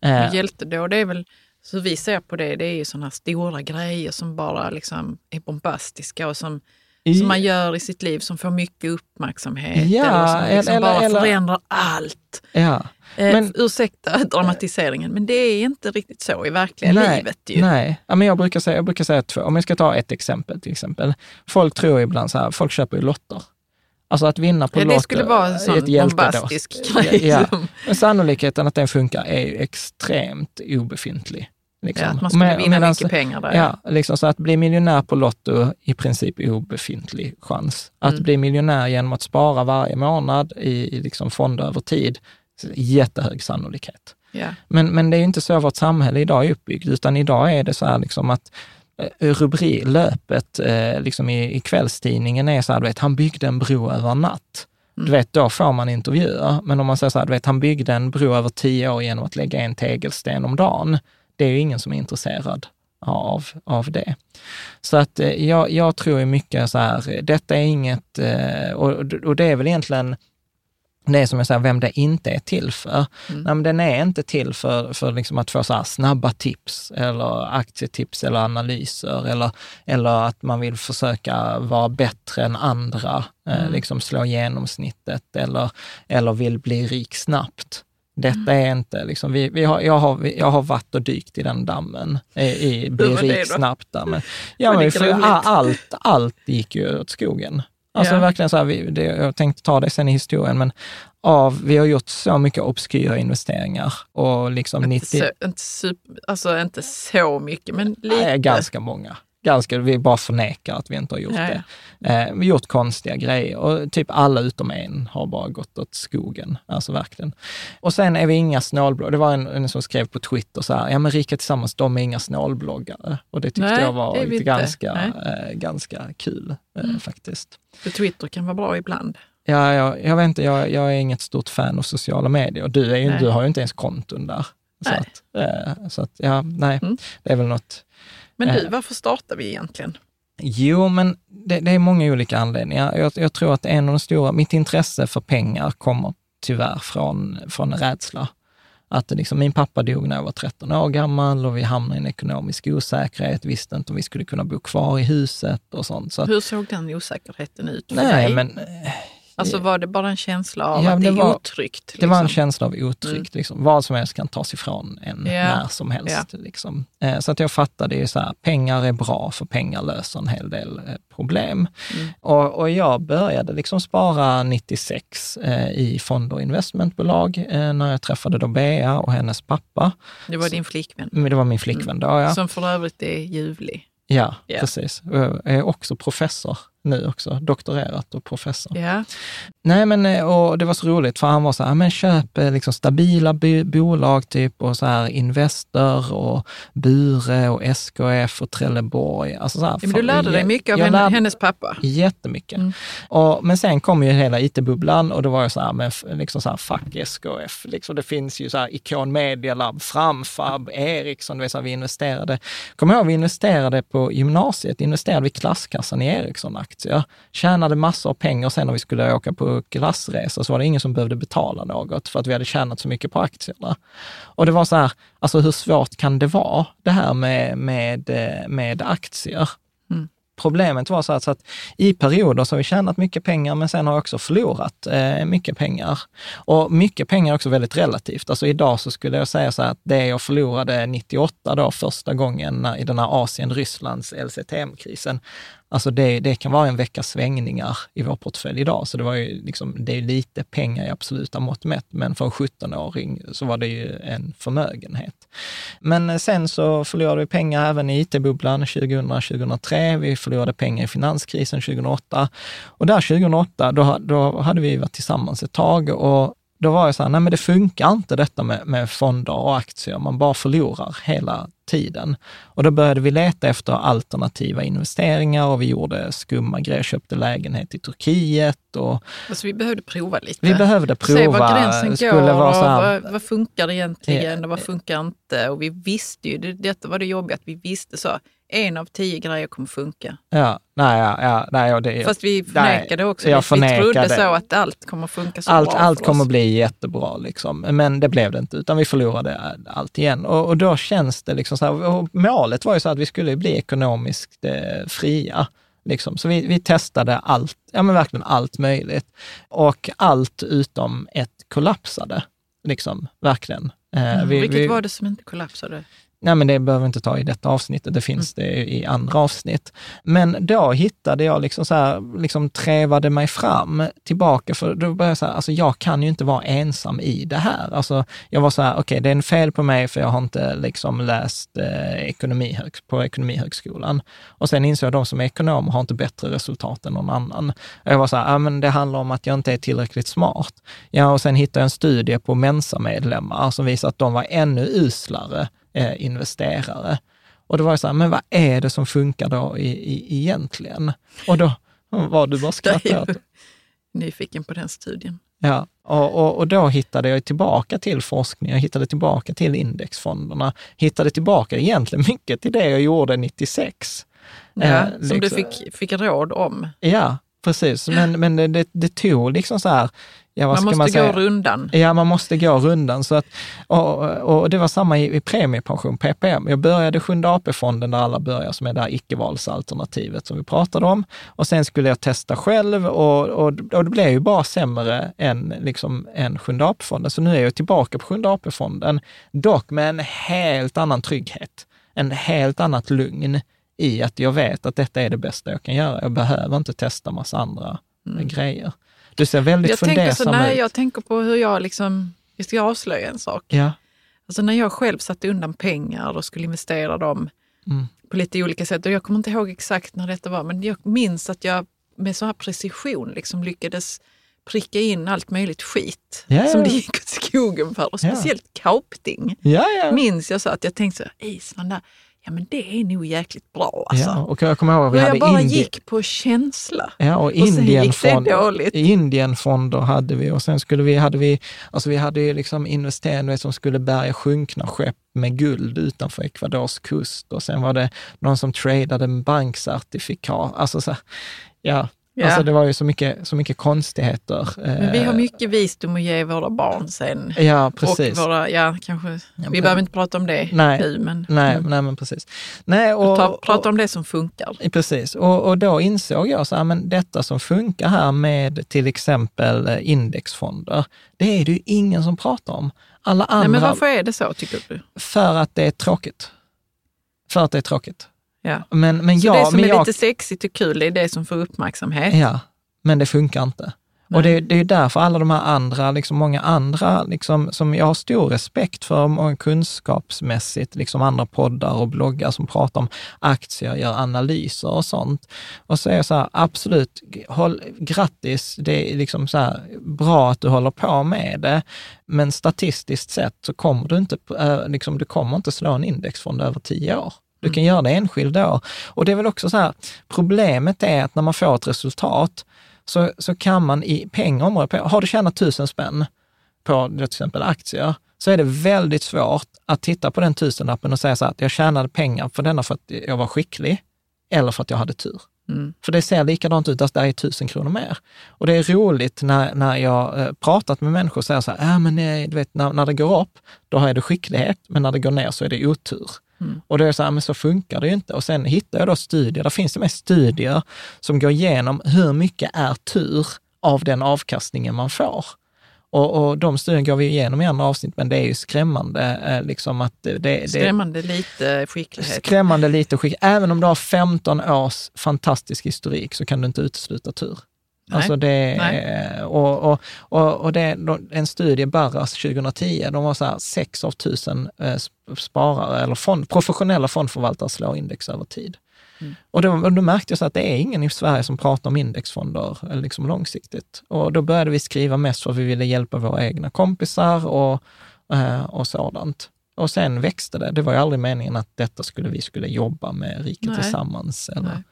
Eh, Och Hjältedåd, det är väl, så vi ser på det, det är ju sådana stora grejer som bara liksom är bombastiska och som, i- som man gör i sitt liv som får mycket uppmärksamhet. Ja, eller som liksom eller- bara eller- förändrar allt. ja. Eh, Men- ursäkta dramatiseringen, men det är inte riktigt så i verkliga livet ju. Nej, ja, men jag brukar säga, jag brukar säga två. Om jag ska ta ett exempel till exempel. Folk tror ibland så här, folk köper ju lotter. Alltså att vinna på Ja, det skulle vara en sån bombastisk grej. Ja, som- men sannolikheten att den funkar är ju extremt obefintlig. Liksom. Ja, att man skulle med- vinna medan- mycket pengar där. Ja, liksom så att bli miljonär på Lotto, i princip obefintlig chans. Att Mm. bli miljonär genom att spara varje månad i, i liksom fonder över tid, jättehög sannolikhet. Ja. Men, men det är ju inte så vårt samhälle idag är uppbyggt, utan idag är det så här liksom att eh, rubri, löpet eh, liksom i, i kvällstidningen är så här, du vet, han byggde en bro över en natt. Du vet, då får man intervjuer. Men om man säger så här, du vet, han byggde en bro över tio år genom att lägga en tegelsten om dagen. Det är ju ingen som är intresserad av, av det. Så att eh, jag, jag tror ju mycket så här, eh, detta är inget, eh, och, och det är väl egentligen det som jag säger, vem det inte är till för. Mm. Nej, men den är inte till för, för liksom att få så snabba tips eller aktietips eller analyser eller, eller att man vill försöka vara bättre än andra, eh, Mm. liksom slå genomsnittet eller, eller vill bli rik snabbt. Detta är inte, liksom, vi, vi har, jag, har, jag har varit och dykt i den dammen, i, i bli rik snabbt-dammen. Ja, men för, allt, allt gick ju åt skogen. Alltså Ja. verkligen så här, vi, det, jag tänkte ta det sen i historien, men av, vi har gjort så mycket obskyra investeringar och liksom 90, Inte, så, inte, super, alltså inte så mycket, men lite. nej, ganska många. Ganska, vi bara förnekar att vi inte har gjort Ja, det. Eh, vi har gjort konstiga grejer och typ alla utom en har bara gått åt skogen. Alltså verkligen. Och sen är vi inga snålbloggar. Det var en, en som skrev på Twitter så här, ja men Rika Tillsammans, de är inga snålbloggare. Och det tyckte Nej, jag var lite ganska, eh, ganska kul eh, Mm. faktiskt. För Twitter kan vara bra ibland. Ja, jag, jag vet inte, jag, jag är inget stort fan av sociala medier. Du, är ju, du har ju inte ens konton där. Så Nej. att, eh, så att, ja, nej, Mm. det är väl något. Men du, Eh. varför startar vi egentligen? Jo, men det, det är många olika anledningar. Jag, jag tror att en av de stora, mitt intresse för pengar kommer tyvärr från, från rädsla. Att liksom, min pappa dog när jag var 13 år gammal och vi hamnade i en ekonomisk osäkerhet, visste inte om vi skulle kunna bo kvar i huset och sånt. Så att, Hur såg den osäkerheten ut för nej, dig? men Alltså var det bara en känsla av Ja, att det det är var- otryggt? Det var en liksom? känsla av otryggt. Liksom. Vad som helst kan tas ifrån en Ja. när som helst. Liksom. Eh, Så att jag fattade ju så här, pengar är bra för pengar löser en hel del eh, problem. Mm. Och, och jag började liksom spara 96 eh, i fonder och investmentbolag eh, när jag träffade då Bea och hennes pappa. Det var Så- din flickvän, Men det var min flickvän då, ja. som för övrigt är ljuvlig. Ja, Ja. precis. Jag är också professor nu också, doktorerat och professor. Ja, Nej, men eh, och det var så roligt för han var så här, men köp eh, liksom stabila bolag typ och så här Investor och Bure och SKF och Trelleborg. Alltså så här, men du lärde dig mycket av henne, hennes pappa. Jättemycket. Mm. Och, men sen kom ju hela IT-bubblan och då var jag så här, men liksom så här, fuck SKF. Liksom, det finns ju så här Icon Media Lab, Framfab, Ericsson, vet, så här, vi investerade. Kommer ihåg, vi investerade på gymnasiet, investerade vi klasskassan i Ericsson-aktier. Tjänade massor av pengar sen när vi skulle åka på klassresa så var det ingen som behövde betala något för att vi hade tjänat så mycket på aktierna. Och det var så här, alltså hur svårt kan det vara det här med, med, eh, med aktier? Problemet var så att, så att i perioder så har vi tjänat mycket pengar, men sen har jag också förlorat eh, mycket pengar. Och mycket pengar är också väldigt relativt. Alltså idag så skulle jag säga så här att det jag förlorade 98 då, första gången i den här Asien-Rysslands LCTM-krisen, alltså det, det kan vara en veckas svängningar i vår portfölj idag. Så det var ju liksom, det är lite pengar i absoluta mått mätt, men för en 17-åring så var det ju en förmögenhet. Men sen så förlorade vi pengar även i IT-bubblan 2000-2003. Vi förlorade pengar i finanskrisen 2008. Och där 2008, då, då hade vi varit tillsammans ett tag och då var jag så här, nej men det funkar inte detta med, med fonder och aktier, man bara förlorar hela tiden. Och då började vi leta efter alternativa investeringar och vi gjorde skumma grejer, köpte lägenhet i Turkiet och Alltså vi behövde prova lite. vi behövde prova. Se var gränsen skulle går vara så här, vad, vad funkar egentligen och vad funkar inte. Och vi visste ju, det, detta var det jobbiga, att vi visste så, en av tio grejer kommer funka. Ja, nej, ja, ja, nej, det, Fast vi förnekade också, jag lite. vi trodde förnekade. så att allt kommer funka så allt, bra allt kommer oss. bli jättebra, liksom. men det blev det inte, utan vi förlorade allt igen. Och, och då känns det liksom så här, målet var ju så att vi skulle bli ekonomiskt eh, fria. Liksom. Så vi, vi testade allt, ja men verkligen allt möjligt. Och allt utom ett kollapsade, liksom, verkligen. Eh, Mm, vi- Vilket vi- var det som inte kollapsade? Nej, men det behöver vi inte ta i detta avsnittet, det finns det i andra avsnitt. Men då hittade jag liksom så här, liksom trevade mig fram tillbaka, för då började jag så här, alltså jag kan ju inte vara ensam i det här. Alltså jag var så här, okej, det är en fel på mig för jag har inte liksom läst eh, ekonomi på Ekonomihögskolan. Och sen insåg jag att de som är ekonomer har inte bättre resultat än någon annan. Jag var så här, ja men det handlar om att jag inte är tillräckligt smart. Ja, och sen hittade jag en studie på Mensa-medlemmar som visar att de var ännu uslare eh, investerare. Och då var jag så här, men vad är det som funkar då i, i, egentligen? Och då var du bara skrattade åt. Nyfiken på den studien. Ja, och, och, och då hittade jag tillbaka till forskning, jag hittade tillbaka till indexfonderna, hittade tillbaka egentligen mycket till det jag gjorde 96. Ja, Eh, som du liksom- fick, fick råd om. Ja, precis. Men, men det, det, det tog liksom så här, ja, Man måste man gå rundan. Ja, man måste gå rundan. Så att, och, och det var samma i, i premiepension, PPM. Jag började Sjunde AP-fonden där alla börjar, som är det här icke-valsalternativet som vi pratade om. Och sen skulle jag testa själv och, och, och det blev ju bara sämre än, liksom, än Sjunde AP-fonden. Så nu är jag tillbaka på Sjunde AP-fonden, dock med en helt annan trygghet. En helt annat lugn i att jag vet att detta är det bästa jag kan göra. Jag behöver inte testa massa andra grejer. Du ser väldigt Jag tänker, så, fundersam nej, ut. jag tänker på hur jag liksom, jag ska avslöja en sak. Ja. Alltså när jag själv satte undan pengar och skulle investera dem Mm. på lite olika sätt. Och jag kommer inte ihåg exakt när detta var, men jag minns att jag med sån här precision liksom lyckades pricka in allt möjligt skit ja. som det gick åt skogen för. Och speciellt kaupting. Ja, ja. Minns jag så att jag tänkte så här, Island där, ja men det är nog jäkligt bra alltså. ja. Och jag kommer ihåg att vi hade jag bara Indi- gick på känsla. Ja, och Och Indienfonder, hade vi och sen skulle vi, hade vi, alltså vi hade ju liksom investeringar som skulle bärga sjunkna skepp med guld utanför Ecuadors kust och sen var det någon som tradade en bankcertifikat. Alltså så, ja, Ja. Alltså det var ju så mycket, så mycket konstigheter. Men vi har Eh, mycket visdom att ge våra barn sen. Ja, precis. Och våra, ja, kanske, vi men- behöver inte prata om det Nej. nu, men Nej, mm. nej men precis. Nej, och, prata och- om det som funkar. Precis, och, och då insåg jag så här, men detta som funkar här med till exempel eh, indexfonder, det är det ju ingen som pratar om. Alla andra, Nej, men varför är det så tycker du? för att det är tråkigt. För att det är tråkigt. Ja. Men, men Så jag, det som men är jag, lite sexigt och kul, det är det som får uppmärksamhet. Ja, men det funkar inte. Och det, det är därför alla de här andra, liksom många andra, liksom, som jag har stor respekt för, många kunskapsmässigt, liksom andra poddar och bloggar som pratar om aktier, gör analyser och sånt. Och så är jag så här, absolut, håll, grattis, det är liksom så här, bra att du håller på med det, men statistiskt sett så kommer du inte, eh, liksom, du kommer inte slå en indexfond över tio år. Du kan göra det enskilda år. Och det är väl också så här, problemet är att när man får ett resultat så, så kan man i pengar, har du tjänat tusen spänn på till exempel aktier, så är det väldigt svårt att titta på den tusenlappen och säga så här att jag tjänade pengar för denna för att jag var skicklig eller för att jag hade tur. Mm. För det ser likadant ut, att det är tusen kronor mer. Och det är roligt när, när jag eh, pratat med människor och säger så här, äh, men nej, du vet, när, när det går upp, då är det skicklighet, men när det går ner så är det otur. Och då är det så här, men så funkar det ju inte. Och sen hittar jag då studier, där finns det med studier som går igenom hur mycket är tur av den avkastningen man får. Och, och de studierna går vi igenom i andra avsnitt, men det är ju skrämmande. Eh, liksom att det, det, Skrämmande lite skicklighet. skrämmande lite skick. Även om du har 15 års fantastisk historik så kan du inte utesluta tur. Alltså det, Nej. och, och, och, och det, en studie, Barras 2010, de var så här, sex av tusen eh, sp- sparare eller fond, professionella fondförvaltare slår index över tid. Mm. Och då, då märkte jag så att det är ingen i Sverige som pratar om indexfonder eh, liksom långsiktigt. Och då började vi skriva mest för att vi ville hjälpa våra egna kompisar och, eh, och sådant. Och sen växte det. Det var ju aldrig meningen att detta skulle vi skulle jobba med Rika Nej. Tillsammans. Eller, Nej.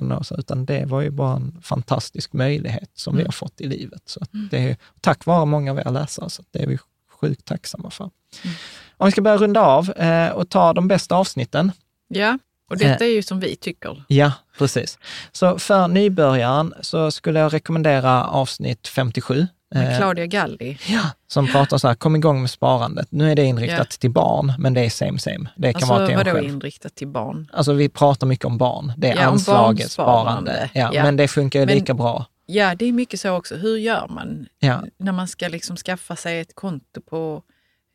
Något så, utan det var ju bara en fantastisk möjlighet som vi Mm. har fått i livet. Så att det är tack vare många av er läsare, så det är vi sjukt tacksamma för. Mm. Om vi ska börja runda av eh, och ta de bästa avsnitten. Ja, och detta är ju som vi tycker. Ja, precis. Så för nybörjaren så skulle jag rekommendera avsnitt 57. Med eh, Claudia Galli. Ja, som pratar så här, kom igång med sparandet. Nu är det inriktat Ja. till barn, men det är same same. Det kan Alltså vara till vadå själv. inriktat till barn? Alltså vi pratar mycket om barn. Det är Ja, anslaget, sparande. Ja, Ja. Men det funkar ju lika bra. Ja, det är mycket så också. Hur gör man Ja, när man ska liksom skaffa sig ett konto på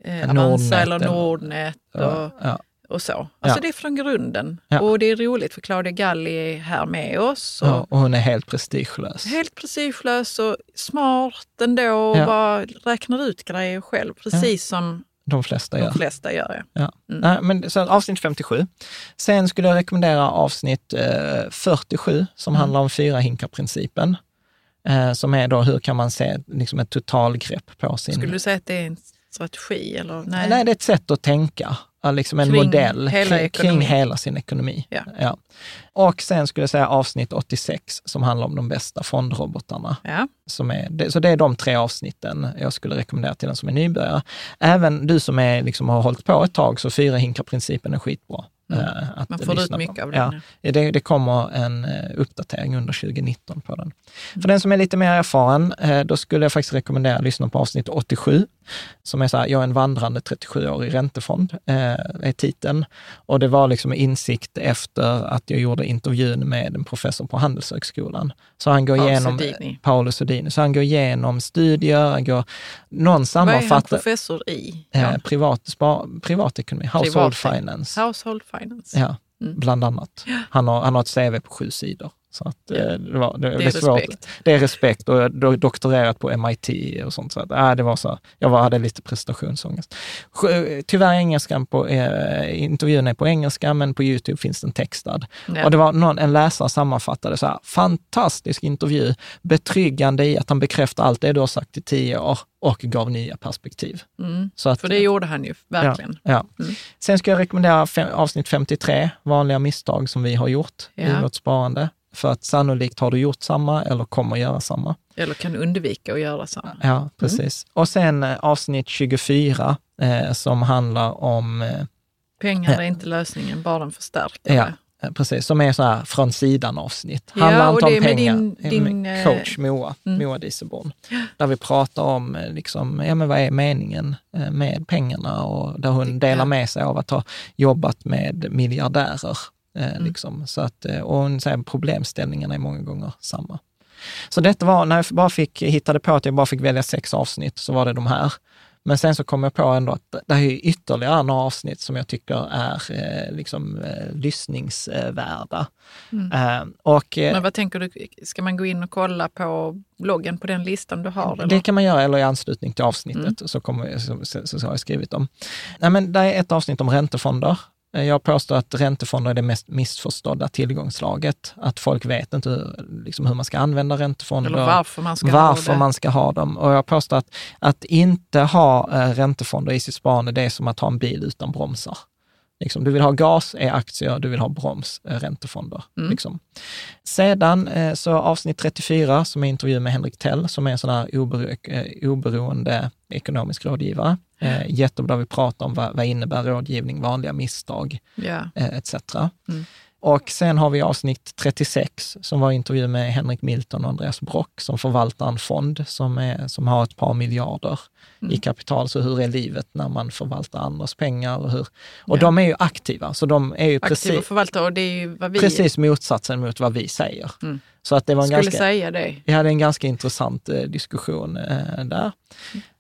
eh, Nordnet Avanza eller Nordnet och, ja. Och så. Alltså Ja. det är från grunden. Ja. Och det är roligt för Claudia Galli är här med oss. Och Ja, och hon är helt prestigelös. Helt prestigelös och smart ändå och bara räknar ut grejer själv, precis som De flesta de gör. flesta gör. Ja. Mm. Nej, men, så avsnitt 57. Sen skulle jag rekommendera avsnitt eh, 47 som Mm. handlar om fyra hinkar-principen. Eh, som är då hur kan man se liksom ett totalgrepp på sin... Skulle du säga att det är en strategi? Eller? Nej. Nej, det är ett sätt att tänka. Ja, Liksom en Kring modell hela kring, hela sin ekonomi. Ja. Och sen skulle jag säga avsnitt 86 som handlar om de bästa fondrobotarna. Ja. Som är, så det är de tre avsnitten jag skulle rekommendera till den som är nybörjare. Även du som är, liksom, har hållit på ett tag, så fyra hinkar-principen är skitbra. Mm. eh, att Man får ut mycket på. av den, Ja, det, det kommer en eh, uppdatering under 2019 på den. Mm. För den som är lite mer erfaren, eh, då skulle jag faktiskt rekommendera att lyssna på avsnitt 87, som är så här, jag är en vandrande 37-årig räntefond, eh, är titeln. Och det var liksom insikt efter att jag gjorde intervjun med en professor på Handelshögskolan. Så han går Paolo igenom, Sodini. Paolo Sodini, så han går igenom studier, han går, någon Vad är han sammanfattar, professor i? eh, privat, spar, privatekonomi, household Privat- finance. Household finance. Ja, Mm. bland annat. Han har, han har ett CV på sju sidor. Så att, eh, det, var, det, Det är svårt. respekt. Det är respekt och jag doktorerat på MIT och sånt. Så att, äh, det var så, jag var, hade lite prestationsångest. Tyvärr engelskan på, eh, intervjun är på engelska, men på Youtube finns den textad. Ja. Och det var någon, en läsare sammanfattade så här, fantastisk intervju, betryggande i att han bekräftar allt det du har sagt i tio år och gav nya perspektiv. Mm. Så att, För det gjorde han ju, verkligen. Ja, ja. Mm. Sen ska jag rekommendera avsnitt 53, vanliga misstag som vi har gjort i Ja. vårt sparande. För att sannolikt har du gjort samma eller kommer göra samma. Eller kan undvika att göra samma. Ja, precis. Och sen eh, avsnitt 24 eh, som handlar om, eh, Pengar Ja. är inte lösningen, bara en förstärkare. ja, eh, precis, som är så här från sidan avsnitt. Handlar inte om pengar. din- eh, din, med eh, coach Moa, mm. Moa Dieselborn. Där vi pratar om eh, liksom, ja, men vad är meningen eh, med pengarna och där hon delar med sig av att ha jobbat med miljardärer. Eh, Mm. Liksom. Så att, eh, och hon säger problemställningarna är många gånger samma. Så detta var, när jag bara fick, hittade på att jag bara fick välja sex avsnitt, så var det de här. Men sen så kom jag på ändå att det här är ytterligare några avsnitt som jag tycker är eh, liksom, eh, lyssningsvärda. Eh, och, eh, Mm. Men vad tänker du, ska man gå in och kolla på bloggen på den listan du har? Eller? Det kan man göra, eller i anslutning till avsnittet, Mm. så, kommer, så, så, så har jag skrivit dem. Nej, men det är ett avsnitt om räntefonder. Eh, Jag påstår att räntefonder är det mest missförstådda tillgångslaget. Att folk vet inte hur, liksom hur man ska använda räntefonder. Eller varför man ska varför ha man ska ha dem. Och jag påstår att, att inte ha eh, räntefonder i sitt sparande, det är som att ha en bil utan bromsar. Liksom, du vill ha gas, är aktier, du vill ha broms, är räntefonder. Mm. Liksom. Sedan eh, så avsnitt 34 som är intervju med Henrik Tell som är en sån här obero, eh, oberoende ekonomisk rådgivare. Eh, jättebra, vi pratar om vad, vad innebär rådgivning, vanliga misstag eh, etc. Mm. Och sen har vi avsnitt 36 som var intervju med Henrik Milton och Andreas Brock som förvaltar en fond som, är, som har ett par miljarder Mm. i kapital. Så hur är livet när man förvaltar andras pengar? Och, hur, och Ja. de är ju aktiva, så de är ju Aktiva precis, förvaltare, och det är ju vad vi precis motsatsen mot vad vi säger. Mm. Så att det var en skulle ganska, säga det. vi hade en ganska intressant eh, diskussion eh, där.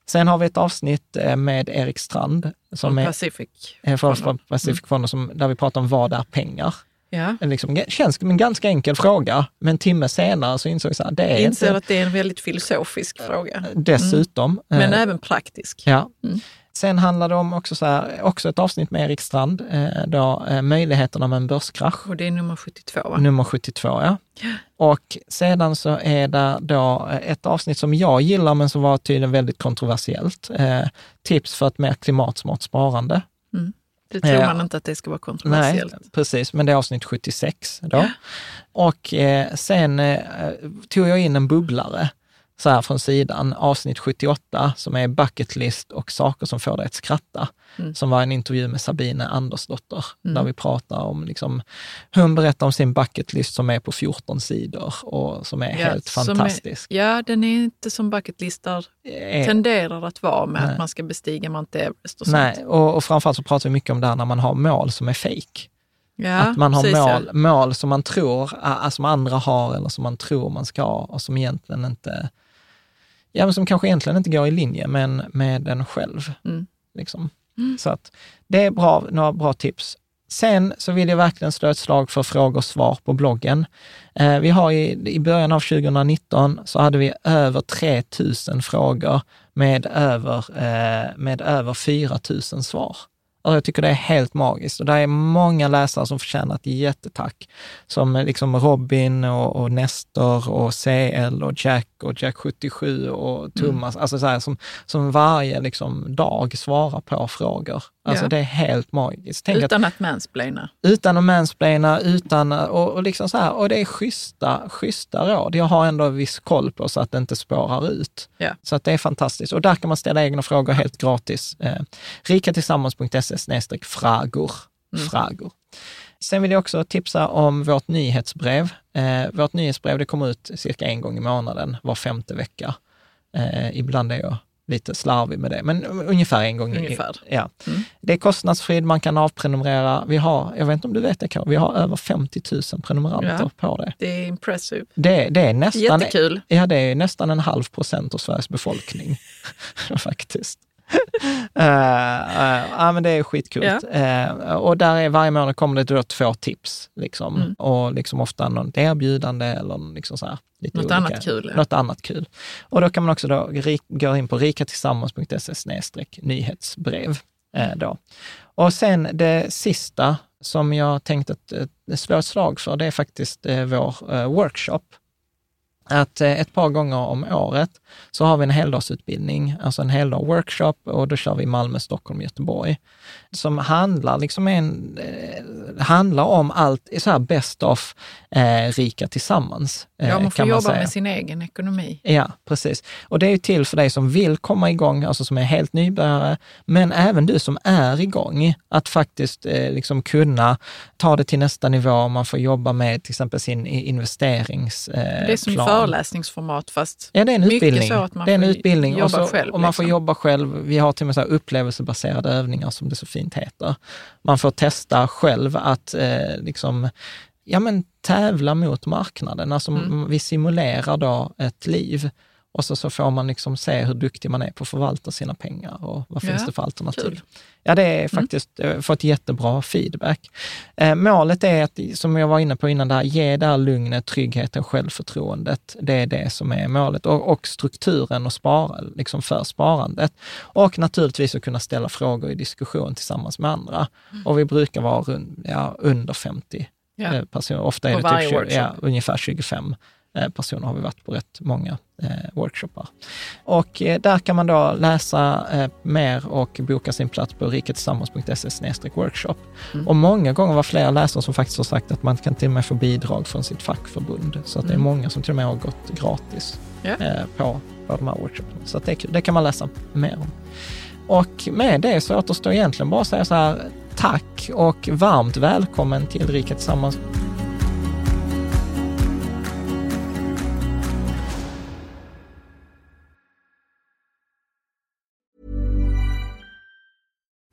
Sen har vi ett avsnitt eh, med Erik Strand som Från är Pacific. eh, från. Pacific Fonder, som, där vi pratar om vad är pengar? Ja. En Liksom, känns som en ganska enkel fråga, men en timme senare så insåg jag att det är Jag inser inte. att det är en väldigt filosofisk fråga. Dessutom. Men eh, även praktisk. Ja. Mm. Sen handlar det om också, så här, också ett avsnitt med Erik Strand, eh, då, eh, möjligheterna med en börskrasch. Och det är nummer 72 va? Nummer 72, ja. Och sedan så är det då ett avsnitt som jag gillar, men som var tydligen väldigt kontroversiellt. Eh, tips för ett mer klimatsmart sparande. Det tror Ja. man inte att det ska vara Nej, kontroversiellt. precis, men det är avsnitt 76 då. Och eh, sen eh, tog jag in en bubblare så här från sidan, avsnitt 78, som är bucket list och saker som får dig att skratta. Mm. Som var en intervju med Sabine Andersdotter, Mm. där vi pratar om, liksom, hon berättar om sin bucket list som är på 14 sidor och som är helt som fantastisk. Är, ja, den är inte som bucketlistar Eh, tenderar att vara med Nej. att man ska bestiga Mount Everest och sånt. Nej, och, och framförallt så pratar vi mycket om det här när man har mål som är fake. Ja, att man har precis, mål, ja. mål som man tror, som andra har eller som man tror man ska ha och som egentligen inte, ja men som kanske egentligen inte går i linje med, med en själv. Mm. Liksom. Så att det är bra, några bra tips. Sen så vill jag verkligen slå ett slag för frågor och svar på bloggen. Eh, vi har i, I början av 2019 så hade vi över 3000 frågor med över, eh, med över 4000 svar. Jag tycker det är helt magiskt och det är många läsare som förtjänar ett jättetack. Som eh, liksom Robin och, och Nestor och CL och Jack och Jack77 och Thomas, alltså så här, som, som varje liksom dag svarar på frågor. Alltså Ja. det är helt magiskt. Tänk att, Utan att mansplaina. utan att mansplaina, utan och, och liksom så här, och det är schyssta, schyssta råd. Jag har ändå viss koll på så att det inte spårar ut. Ja. Så att det är fantastiskt. Och där kan man ställa egna frågor helt gratis. Eh, rikatillsammans.se snedstreck frågor. Fragor. Sen vill jag också tipsa om vårt nyhetsbrev. Eh, vårt nyhetsbrev det kommer ut cirka en gång i månaden, var femte vecka. Eh, ibland är jag lite slarvig med det, men ungefär en gång. Ungefär. I, ja. Mm. Det är kostnadsfritt, man kan avprenumerera. Vi har, jag vet inte om du vet det Karo, vi har över 50 000 prenumeranter ja, på det. Det är impressive. Det, det är nästan, Jättekul. Ja, det är nästan en halv procent av Sveriges befolkning faktiskt uh, uh, ja, men det är skitkul. Yeah. Uh, och där är varje månad kommer det då två tips. Liksom. Mm. Och liksom ofta något erbjudande eller liksom så här, lite något olika, annat kul. Ja. Något annat kul. Och då kan man också då gå in på rikatillsammans.se nyhetsbrev. Mm. Då. Och sen det sista som jag tänkte att slå ett slag för, det är faktiskt vår workshop att eh, ett par gånger om året så har vi en heldagsutbildning, alltså en heldag workshop och då kör vi Malmö, Stockholm, Göteborg. Som handlar, liksom en, eh, handlar om allt, så här best of eh, rika tillsammans. Eh, ja, man får man jobba säga. med sin egen ekonomi. Ja, precis. Och det är ju till för dig som vill komma igång, alltså som är helt nybörjare, men även du som är igång, att faktiskt eh, liksom kunna ta det till nästa nivå. Man får jobba med till exempel sin investeringsplan. det är som föreläsningsformat fast ja, det är en utbildning. så att man det är en utbildning jobba och, så, själv. Och man får liksom. jobba själv. Vi har till och med så upplevelsebaserade övningar som det så fint heter. Man får testa själv att eh, liksom, ja, men tävla mot marknaden. Alltså mm. vi simulerar då ett liv och så, så får man liksom se hur duktig man är på att förvalta sina pengar och vad finns det för alternativ. Kul. Ja, det är mm. faktiskt mm. fått jättebra feedback. Eh, målet är att, som jag var inne på innan, där, ge där lugnet, tryggheten, självförtroendet. Det är det som är målet och, och strukturen och spara, liksom för sparandet. Och naturligtvis att kunna ställa frågor i diskussion tillsammans med andra. Mm. Och vi brukar vara rund, ja, under 50 ja. Eh, personer. Ofta är det typ 20, ja, ungefär 25 Eh, personer har vi varit på rätt många eh, workshoppar. Och eh, där kan man då läsa mer och boka sin plats på riketillsammans.se workshop. Mm. Och många gånger var flera läsare som faktiskt har sagt att man kan till och med få bidrag från sitt fackförbund. Så att mm. det är mm. många som till och med har gått gratis yeah. på, på de här workshopparna. Så det, det kan man läsa mer om. Och med det så återstår egentligen bara att säga så här, tack och varmt välkommen till Rika Tillsammans.